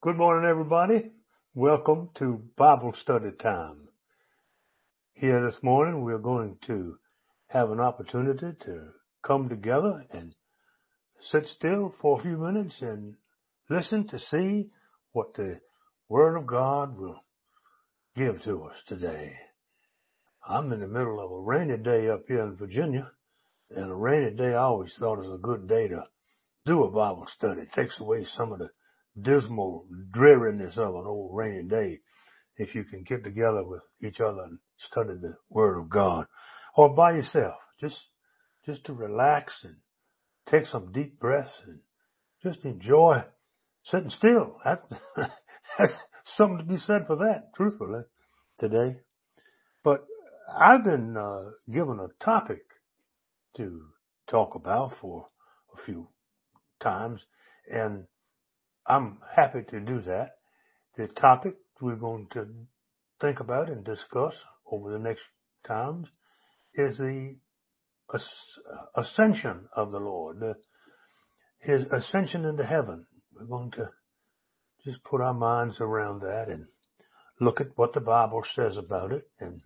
Good morning, everybody. Welcome to Bible study time. Here this morning, we're going to have an opportunity to come together and sit still for a few minutes and listen to see what the Word of God will give to us today. I'm in the middle of a rainy day up here in Virginia, and a rainy day I always thought was a good day to do a Bible study. It takes away some of the dismal dreariness of an old rainy day if you can get together with each other and study the Word of God or by yourself, just, just to relax and take some deep breaths and just enjoy sitting still. That, that's something to be said for that, truthfully, today. But I've been uh, given a topic to talk about for a few times, and I'm happy to do that. The topic we're going to think about and discuss over the next times is the ascension of the Lord, his ascension into heaven. We're going to just put our minds around that and look at what the Bible says about it and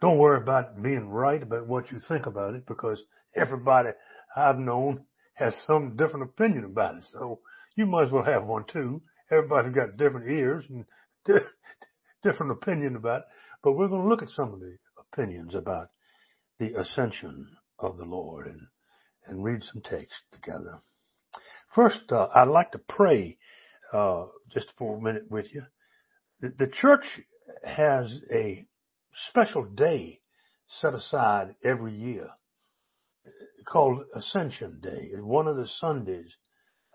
don't worry about being right about what you think about it because everybody I've known has some different opinion about it. So you might as well have one too. Everybody's got different ears and different opinion about it. But we're going to look at some of the opinions about the ascension of the Lord and, and read some text together. First, uh, I'd like to pray uh, just for a minute with you. The, the church has a special day set aside every year called Ascension Day. It's one of the Sundays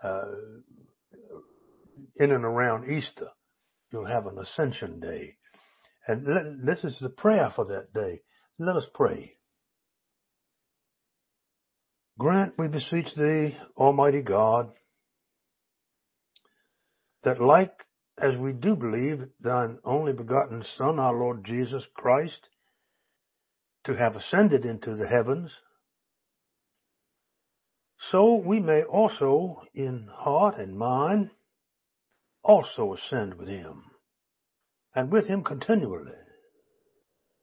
Uh, in and around Easter. You'll have an Ascension Day. And let, this is the prayer for that day. Let us pray. Grant, we beseech thee, Almighty God, that like as we do believe thine only begotten Son, our Lord Jesus Christ, to have ascended into the heavens, so we may also in heart and mind also ascend with him, and with him continually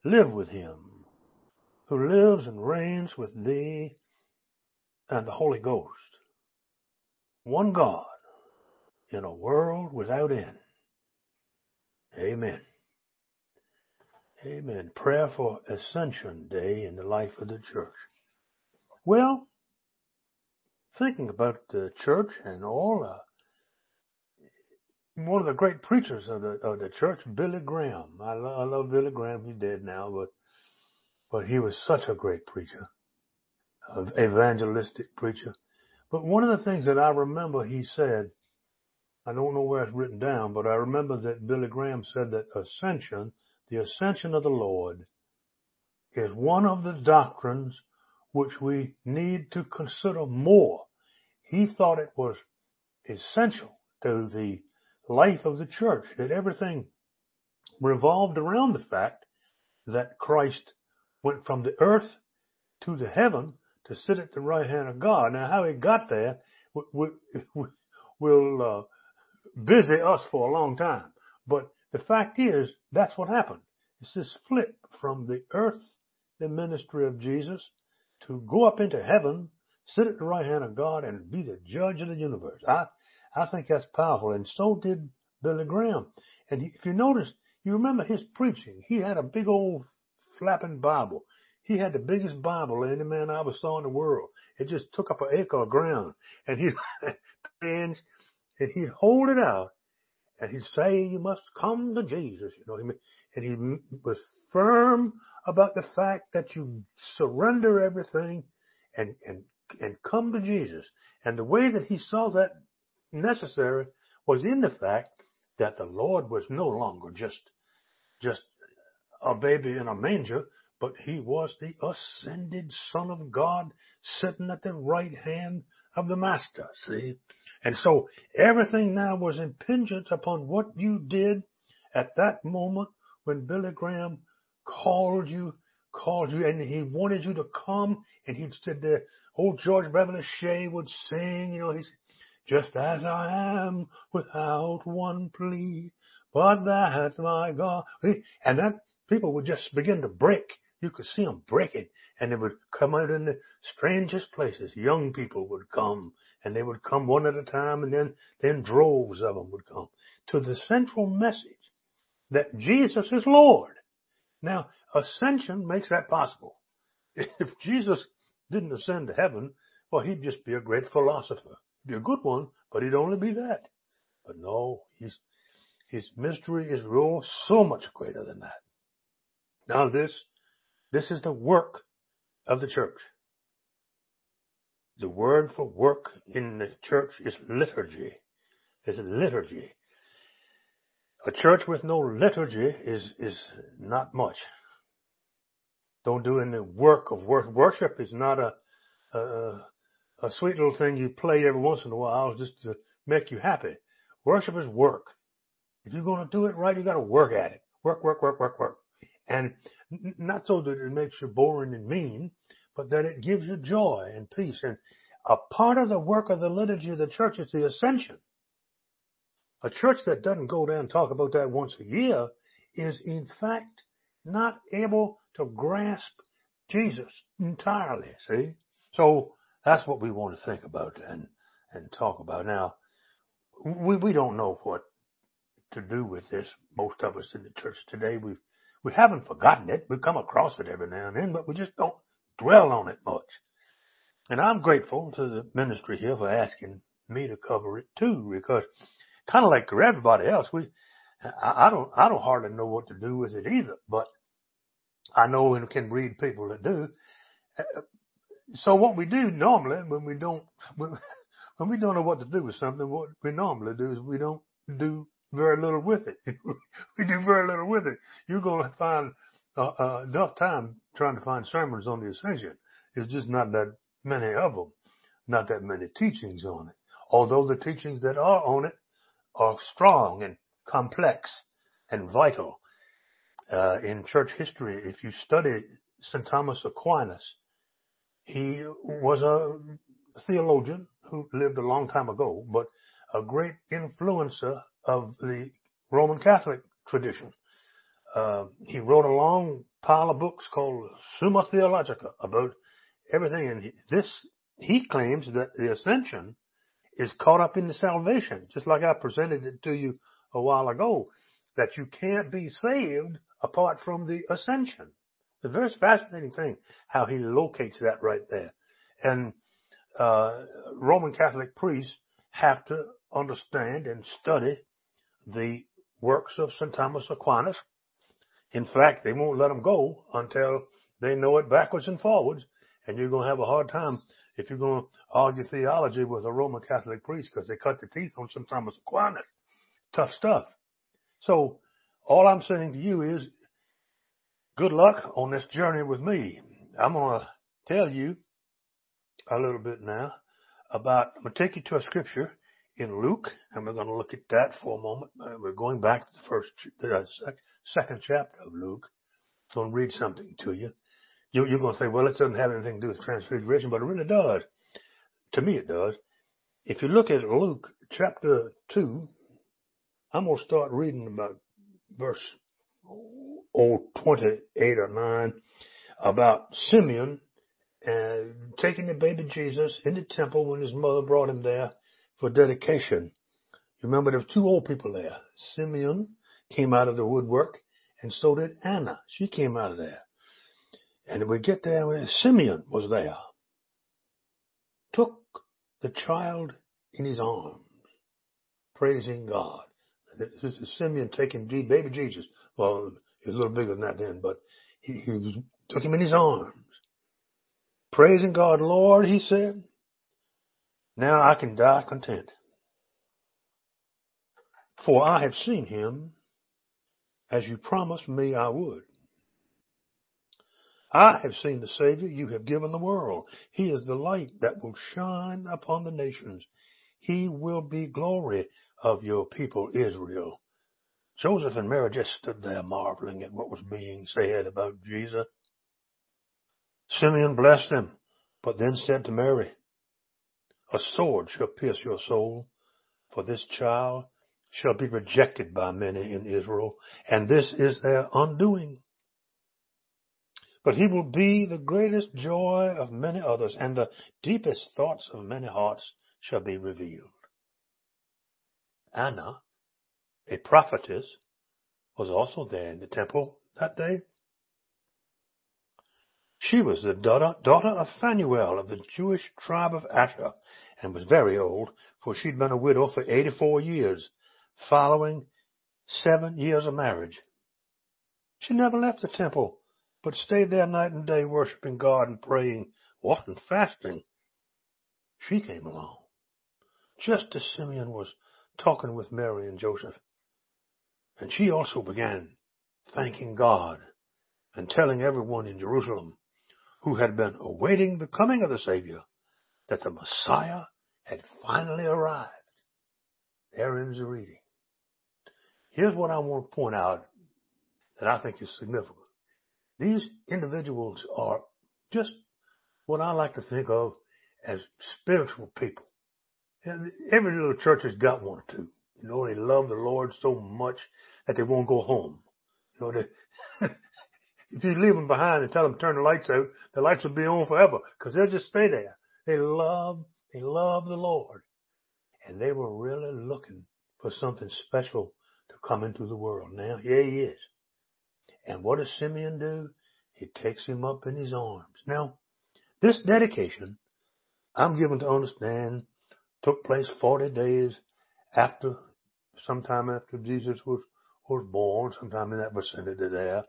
live with him, who lives and reigns with thee and the Holy Ghost, one God, in a world without end. Amen. Amen. Prayer for Ascension Day in the life of the church. Well, thinking about the church and all, uh, one of the great preachers of the of the church, Billy Graham. I, lo- I love Billy Graham. He's dead now, but but he was such a great preacher, an evangelistic preacher. But one of the things that I remember he said, I don't know where it's written down, but I remember that Billy Graham said that ascension, the ascension of the Lord, is one of the doctrines which we need to consider more. He thought it was essential to the life of the church, that everything revolved around the fact that Christ went from the earth to the heaven to sit at the right hand of God. Now, how he got there will uh, busy us for a long time. But the fact is, that's what happened. It's this flip from the earth, the ministry of Jesus, to go up into heaven, sit at the right hand of God, and be the judge of the universe. I I think that's powerful. And so did Billy Graham. And he, if you notice, you remember his preaching. He had a big old flapping Bible. He had the biggest Bible any man I ever saw in the world. It just took up an acre of ground. And he, and he'd hold it out and he'd say, you must come to Jesus. You know, and he was firm about the fact that you surrender everything and, and, and come to Jesus. And the way that he saw that necessary was in the fact that the Lord was no longer just, just a baby in a manger, but he was the ascended son of God sitting at the right hand of the master. See? And so everything now was impingent upon what you did at that moment when Billy Graham called you, called you, and he wanted you to come, and he'd sit there. Old George Beverly Shea would sing, you know, he just as I am without one plea, but that my God, and that people would just begin to break. You could see them breaking and they would come out in the strangest places. Young people would come and they would come one at a time and then, then droves of them would come to the central message that Jesus is Lord. Now, ascension makes that possible. If Jesus didn't ascend to heaven, well, he'd just be a great philosopher. Be a good one, but he'd only be that. But no, he's, his mystery is real, so much greater than that. Now this, this is the work of the church. The word for work in the church is liturgy. Is liturgy. A church with no liturgy is, is not much. Don't do any work of work. Worship is not a, a, a sweet little thing you play every once in a while just to make you happy. Worship is work. If you're going to do it right, you got to work at it. Work, work, work, work, work. And not so that it makes you boring and mean, but that it gives you joy and peace. And a part of the work of the liturgy of the church is the ascension. A church that doesn't go down and talk about that once a year is in fact not able to grasp Jesus entirely, see? So that's what we want to think about and, and talk about. Now, we, we don't know what to do with this. Most of us in the church today, we've, we haven't forgotten it. We come across it every now and then, but we just don't dwell on it much. And I'm grateful to the ministry here for asking me to cover it too, because kind of like everybody else, we, I, I don't, I don't hardly know what to do with it either, but I know and can read people that do. So what we do normally when we don't, when we don't know what to do with something, what we normally do is we don't do very little with it. we do very little with it. You're going to find uh, uh, enough time trying to find sermons on the ascension. It's just not that many of them, not that many teachings on it. Although the teachings that are on it are strong and complex and vital. Uh, in church history, if you study St. Thomas Aquinas, he was a theologian who lived a long time ago, but a great influencer of the Roman Catholic tradition. Uh, he wrote a long pile of books called Summa Theologica about everything. And this, he claims that the ascension is caught up in the salvation, just like I presented it to you a while ago, that you can't be saved apart from the ascension. A very fascinating thing how he locates that right there. And uh, Roman Catholic priests have to understand and study the works of St. Thomas Aquinas. In fact, they won't let them go until they know it backwards and forwards. And you're going to have a hard time if you're going to argue theology with a Roman Catholic priest because they cut the teeth on St. Thomas Aquinas. Tough stuff. So all I'm saying to you is good luck on this journey with me. I'm going to tell you a little bit now about, I'm going to take you to a scripture in Luke, and we're going to look at that for a moment. Uh, we're going back to the first, the second chapter of Luke. I'm going to read something to you. you. You're going to say, well, it doesn't have anything to do with transfiguration, but it really does. To me, it does. If you look at Luke chapter 2, I'm going to start reading about verse oh, oh, 28 or 9 about Simeon and taking the baby Jesus in the temple when his mother brought him there for dedication. You remember there were two old people there. Simeon came out of the woodwork and so did Anna. She came out of there. And we get there Simeon was there. Took the child in his arms, praising God. Simeon taking baby Jesus. Well, he was a little bigger than that then, but he, he was, took him in his arms. Praising God, Lord, he said, now I can die content. For I have seen him as you promised me I would. I have seen the Savior you have given the world. He is the light that will shine upon the nations. He will be glory of your people Israel. Joseph and Mary just stood there marveling at what was being said about Jesus. Simeon blessed them, but then said to Mary, A sword shall pierce your soul, for this child shall be rejected by many in Israel, and this is their undoing. But he will be the greatest joy of many others, and the deepest thoughts of many hearts shall be revealed. Anna, a prophetess, was also there in the temple that day. She was the daughter, daughter of Phanuel of the Jewish tribe of Asher, and was very old, for she'd been a widow for 84 years, following seven years of marriage. She never left the temple, but stayed there night and day worshiping God and praying, often fasting. She came along, just as Simeon was talking with Mary and Joseph. And she also began thanking God and telling everyone in Jerusalem who had been awaiting the coming of the Savior that the Messiah had finally arrived. There ends the reading. Here's what I want to point out that I think is significant. These individuals are just what I like to think of as spiritual people. Every little church has got one or two. You know, they love the Lord so much that they won't go home. You know, they, if you leave them behind and tell them to turn the lights out, the lights will be on forever because they'll just stay there. They love, they love the Lord. And they were really looking for something special to come into the world. Now, here he is. And what does Simeon do? He takes him up in his arms. Now, this dedication, I'm given to understand, took place 40 days after, sometime after Jesus was, was born, sometime in that vicinity there.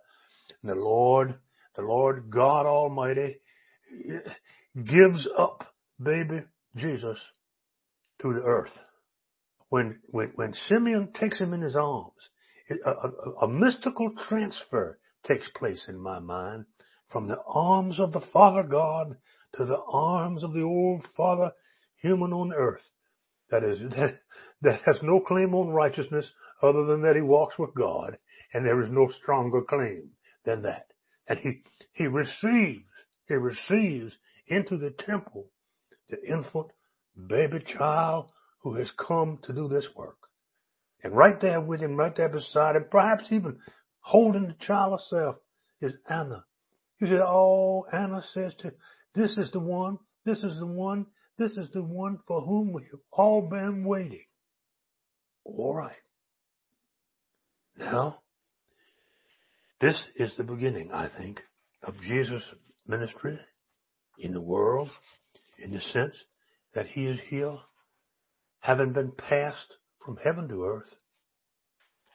And the Lord, the Lord God Almighty gives up baby Jesus to the earth. When, when, when Simeon takes him in his arms, a, a, a mystical transfer takes place in my mind from the arms of the Father God to the arms of the old Father human on earth. That is, that, that has no claim on righteousness other than that he walks with God, and there is no stronger claim than that. And he, he receives, he receives into the temple the infant baby child who has come to do this work. And right there with him, right there beside him, perhaps even holding the child herself, is Anna. You said, oh, Anna says to, this is the one, this is the one, this is the one for whom we have all been waiting. All right. Now, this is the beginning, I think, of Jesus' ministry in the world in the sense that he is here having been passed from heaven to earth,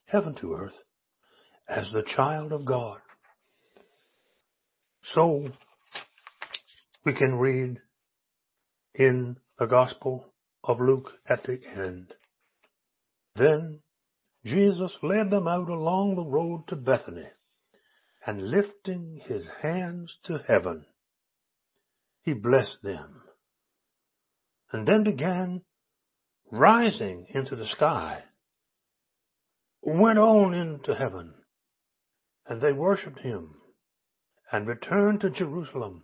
heaven to earth, as the child of God. So, we can read in the Gospel of Luke at the end. Then Jesus led them out along the road to Bethany, and lifting his hands to heaven, he blessed them, and then began rising into the sky, went on into heaven, and they worshipped him, and returned to Jerusalem,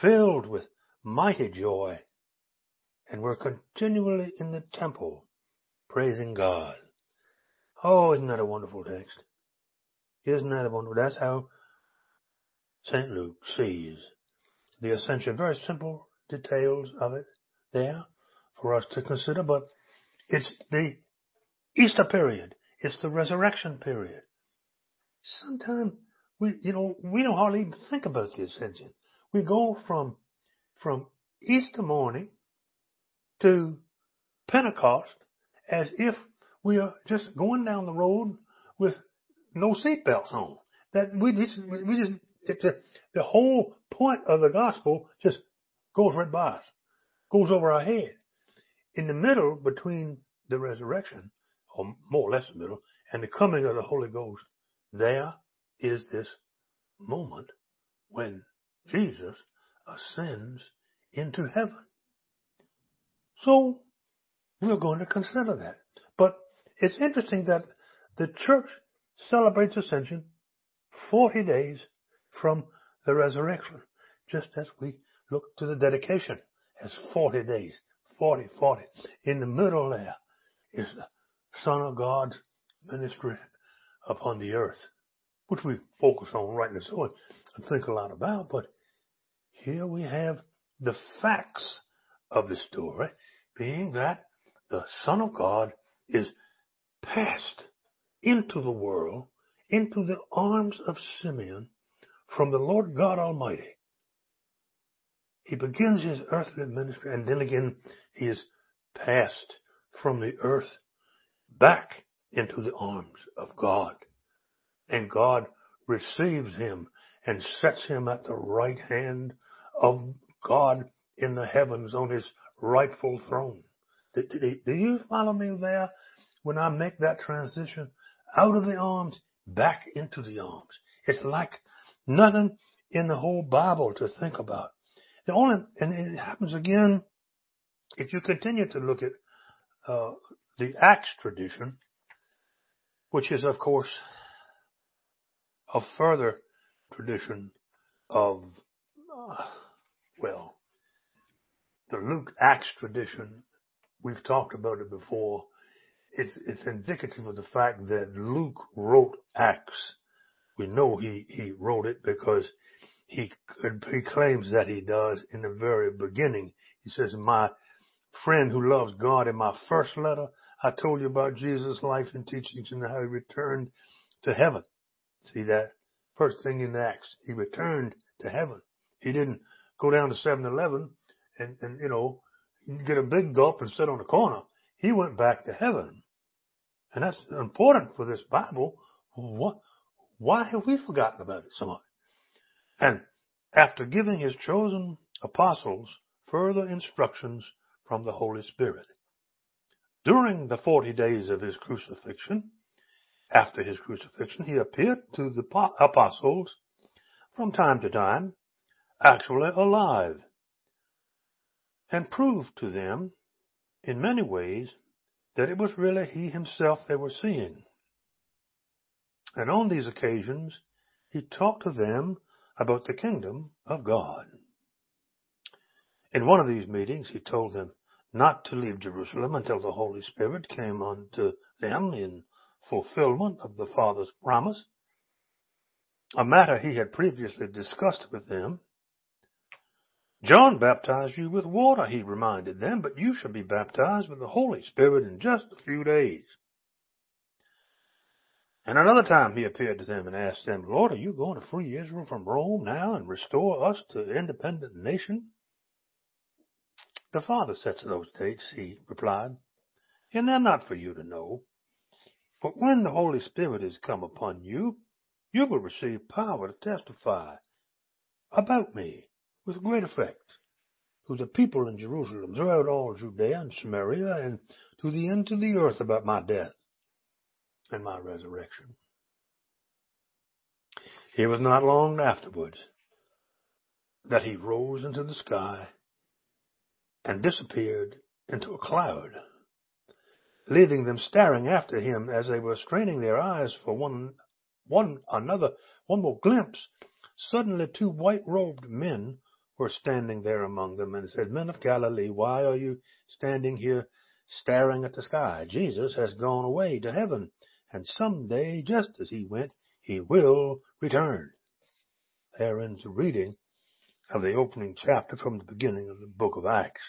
filled with mighty joy, and we're continually in the temple, praising God. Oh, isn't that a wonderful text? Isn't that a wonderful? That's how St. Luke sees the ascension. Very simple details of it there for us to consider, but it's the Easter period. It's the resurrection period. Sometimes we, you know, we don't hardly even think about the ascension. We go from, from Easter morning to Pentecost as if we are just going down the road with no seatbelts on. That we just, we just, the, the whole point of the gospel just goes right by us, goes over our head in the middle between the resurrection, or more or less the middle, and the coming of the Holy Ghost, there is this moment when Jesus ascends into heaven. So we're going to consider that. But it's interesting that the church celebrates ascension 40 days from the resurrection, just as we look to the dedication as 40 days 40, 40. In the middle there is the Son of God's ministry upon the earth, which we focus on right now and think a lot about. But here we have the facts of the story being that the Son of God is passed into the world, into the arms of Simeon from the Lord God Almighty. He begins his earthly ministry and then again he is passed from the earth back into the arms of God. And God receives him and sets him at the right hand of God in the heavens on his rightful throne. Do, you follow me there when I make that transition out of the arms back into the arms? It's like nothing in the whole Bible to think about. The only, and it happens again if you continue to look at uh, the Acts tradition, which is of course a further tradition of, uh, well, the Luke Acts tradition. We've talked about it before. It's, it's indicative of the fact that Luke wrote Acts. We know he, he wrote it because he, he claims that he does in the very beginning. He says, my friend who loves God in my first letter, I told you about Jesus' life and teachings and how he returned to heaven. See that? First thing in Acts, he returned to heaven. He didn't go down to 7-Eleven and, and, you know, get a big gulp and sit on the corner. He went back to heaven. And that's important for this Bible. What, why have we forgotten about it so much? And after giving his chosen apostles further instructions from the Holy Spirit, during the 40 days of his crucifixion, after his crucifixion, he appeared to the apostles from time to time, actually alive, and proved to them in many ways that it was really he himself they were seeing. And on these occasions, he talked to them about the kingdom of God. In one of these meetings, he told them not to leave Jerusalem until the Holy Spirit came unto them in fulfillment of the Father's promise, a matter he had previously discussed with them. John baptized you with water, he reminded them, but you shall be baptized with the Holy Spirit in just a few days. And another time he appeared to them and asked them, Lord, are you going to free Israel from Rome now and restore us to an independent nation? The Father sets those dates, he replied, and they're not for you to know. But when the Holy Spirit is come upon you, you will receive power to testify about me with great effect to the people in Jerusalem, throughout all Judea and Samaria, and to the end of the earth about my death and my resurrection. It was not long afterwards that he rose into the sky and disappeared into a cloud, leaving them staring after him as they were straining their eyes for one, one another, one more glimpse. Suddenly two white-robed men were standing there among them and said, Men of Galilee, why are you standing here staring at the sky? Jesus has gone away to heaven and some day, just as he went, he will return. There ends the reading of the opening chapter from the beginning of the book of Acts.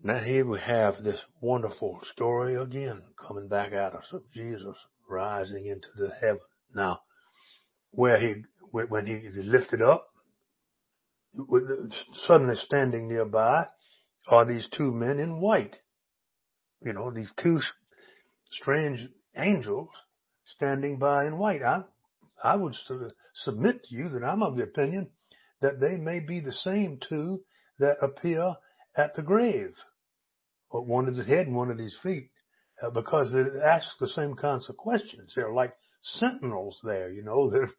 Now here we have this wonderful story again coming back at us of Jesus rising into the heaven. Now, where he, when he is lifted up, suddenly standing nearby are these two men in white. You know, these two strange angels standing by in white. I, I would submit to you that I'm of the opinion that they may be the same two that appear at the grave. One at his head and one at his feet. Uh, because they ask the same kinds of questions. They're like sentinels there, you know. They're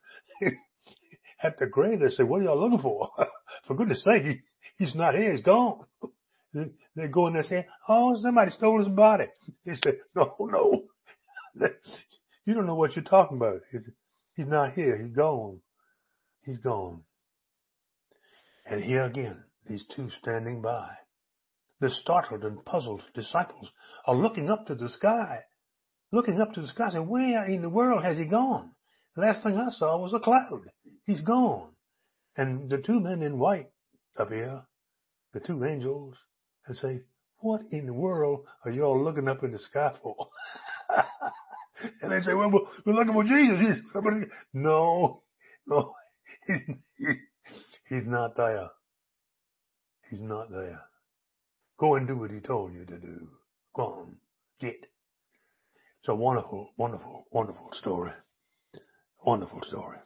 at the grave. They say, "What are y'all looking for? for goodness' sake, he, he's not here. He's gone." They go in there saying, oh, somebody stole his body. He said, no, no. you don't know what you're talking about. He's, he's not here. He's gone. He's gone. And here again, these two standing by. the startled and puzzled disciples are looking up to the sky, looking up to the sky, saying, where in the world has he gone? The last thing I saw was a cloud. He's gone. And the two men in white here, the two angels, and say, what in the world are y'all looking up in the sky for? and they say, well, we're looking for Jesus. No, no, he's not there. He's not there. Go and do what he told you to do. Go on, get. It's a wonderful, wonderful, wonderful story. Wonderful story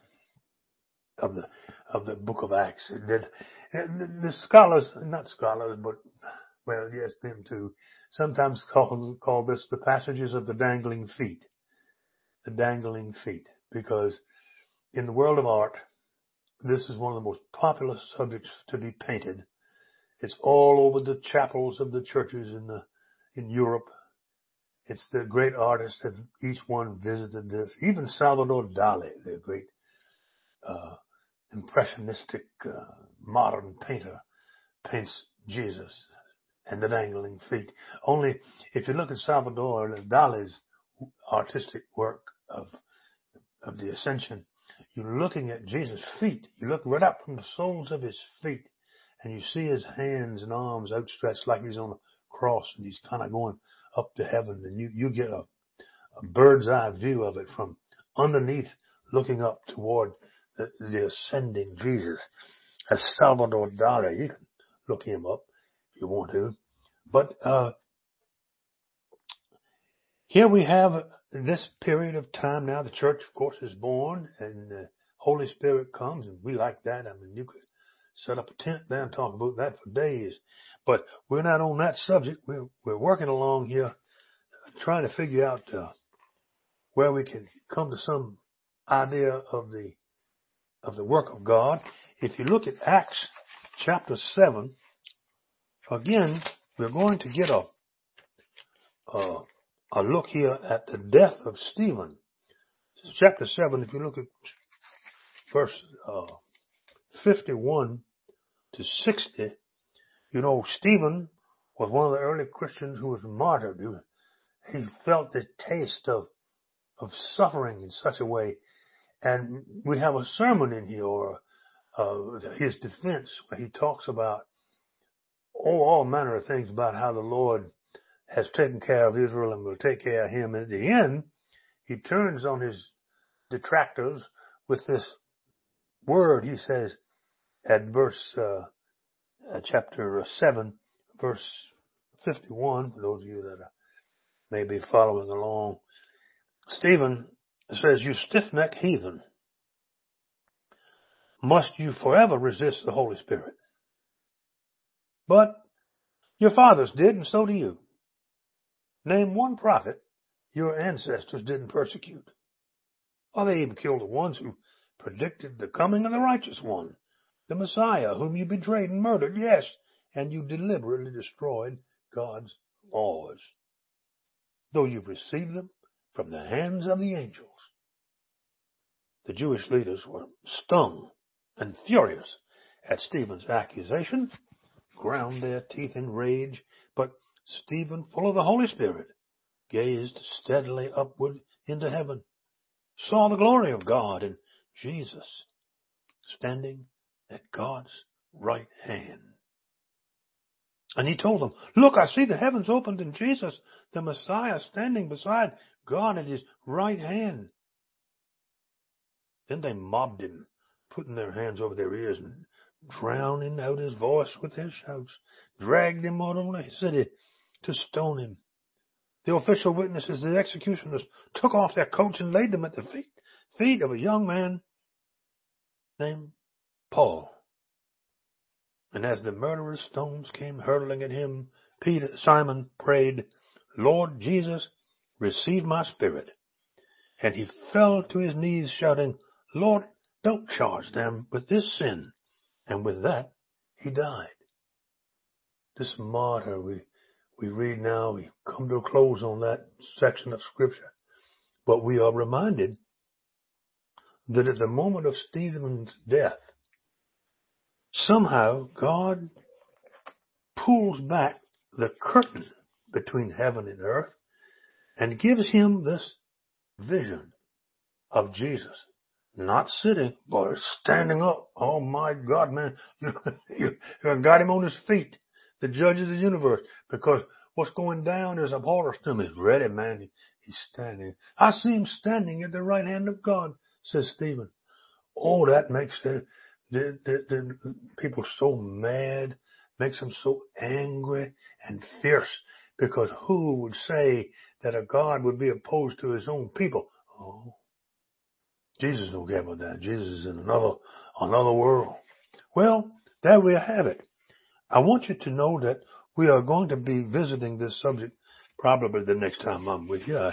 of the of the book of Acts. The, the scholars, not scholars, but well, yes, them too, sometimes call call this the passages of the dangling feet. The dangling feet, because in the world of art, this is one of the most popular subjects to be painted. It's all over the chapels of the churches in the in Europe. It's the great artists have each one visited this. Even Salvador Dali, the great uh, impressionistic uh, modern painter, paints Jesus and the dangling feet. Only if you look at Salvador Dali's artistic work of of the ascension, you're looking at Jesus' feet. You look right up from the soles of his feet and you see his hands and arms outstretched like he's on a cross and he's kind of going up to heaven and you, you get a, a bird's eye view of it from underneath looking up toward the, the ascending Jesus. As Salvador Dali, you can look him up if you want to. But, uh, here we have this period of time now. The church, of course, is born and the Holy Spirit comes and we like that. I mean, you could set up a tent there and talk about that for days. But we're not on that subject. We're, we're working along here trying to figure out, uh, where we can come to some idea of the, of the work of God. If you look at Acts chapter 7, again, we're going to get a, a, look here at the death of Stephen. Chapter 7, if you look at verse uh, 51 to 60, you know, Stephen was one of the early Christians who was martyred. He felt the taste of, of suffering in such a way. And we have a sermon in here, or uh, his defense, where he talks about oh, all manner of things about how the Lord has taken care of Israel and will take care of him. And at the end, he turns on his detractors with this word. He says at verse, uh, uh, chapter 7, verse 51, for those of you that are maybe following along, Stephen says, you stiff-necked heathen, must you forever resist the Holy Spirit? But your fathers did, and so do you. Name one prophet your ancestors didn't persecute. Or they even killed the ones who predicted the coming of the righteous one, the Messiah, whom you betrayed and murdered, yes, and you deliberately destroyed God's laws, though you've received them from the hands of the angels. The Jewish leaders were stung and furious at Stephen's accusation ground their teeth in rage, but Stephen, full of the Holy Spirit, gazed steadily upward into heaven, saw the glory of God and Jesus standing at God's right hand. And he told them, look, I see the heavens opened and Jesus, the Messiah, standing beside God at his right hand. Then they mobbed him, putting their hands over their ears and drowning out his voice with their shouts, dragged him out of the city to stone him. The official witnesses, the executioners, took off their coats and laid them at the feet, feet of a young man named Paul. And as the murderous stones came hurtling at him, Peter, Simon prayed, Lord Jesus, receive my spirit. And he fell to his knees shouting, Lord, don't charge them with this sin. And with that, he died. This martyr, we, we read now, we come to a close on that section of scripture, but we are reminded that at the moment of Stephen's death, somehow God pulls back the curtain between heaven and earth and gives him this vision of Jesus. Not sitting, but standing up. Oh my God, man. You, got him on his feet. The judge of the universe. Because what's going down is abhorrence to him. He's ready, man. He's standing. I see him standing at the right hand of God, says Stephen. Oh, that makes the, the, the, the people so mad, makes them so angry and fierce because who would say that a God would be opposed to his own people? Oh, Jesus don't care about that. Jesus is in another, another world. Well, there we have it. I want you to know that we are going to be visiting this subject probably the next time I'm with you.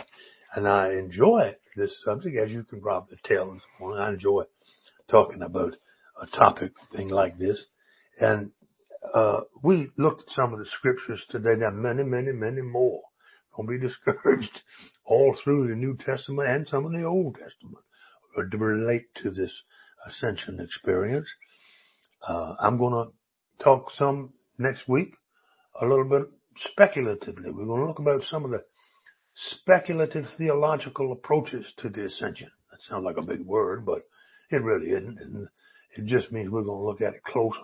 And I enjoy this subject, as you can probably tell. I enjoy talking about a topic thing like this. And uh, we looked at some of the scriptures today. There are many, many, many more. Don't be discouraged. All through the New Testament and some of the Old Testament to relate to this ascension experience. Uh, I'm going to talk some next week, a little bit speculatively. We're going to look about some of the speculative theological approaches to the ascension. That sounds like a big word, but it really isn't. And it just means we're going to look at it closer,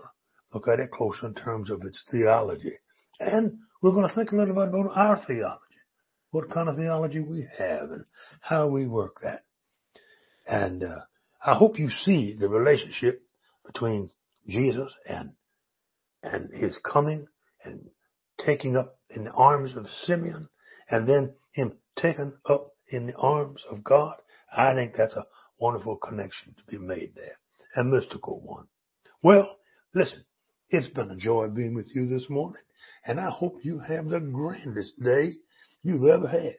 look at it closer in terms of its theology. And we're going to think a little bit about our theology, what kind of theology we have and how we work that. And uh, I hope you see the relationship between Jesus and and his coming and taking up in the arms of Simeon and then him taken up in the arms of God. I think that's a wonderful connection to be made there, a mystical one. Well, listen, it's been a joy being with you this morning, and I hope you have the grandest day you've ever had.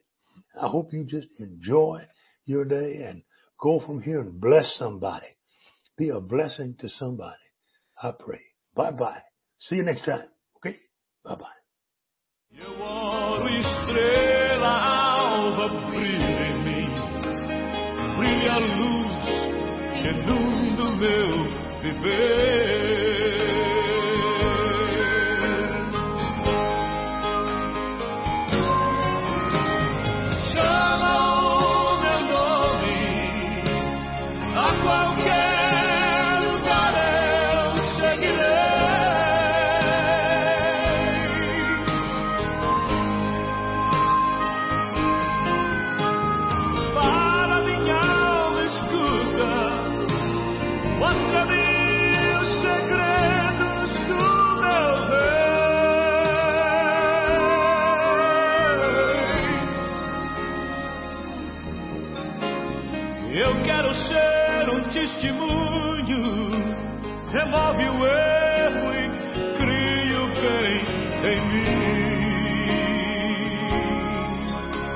I hope you just enjoy your day and go from here and bless somebody. Be a blessing to somebody. I pray. Bye bye. See you next time. Okay? Bye bye.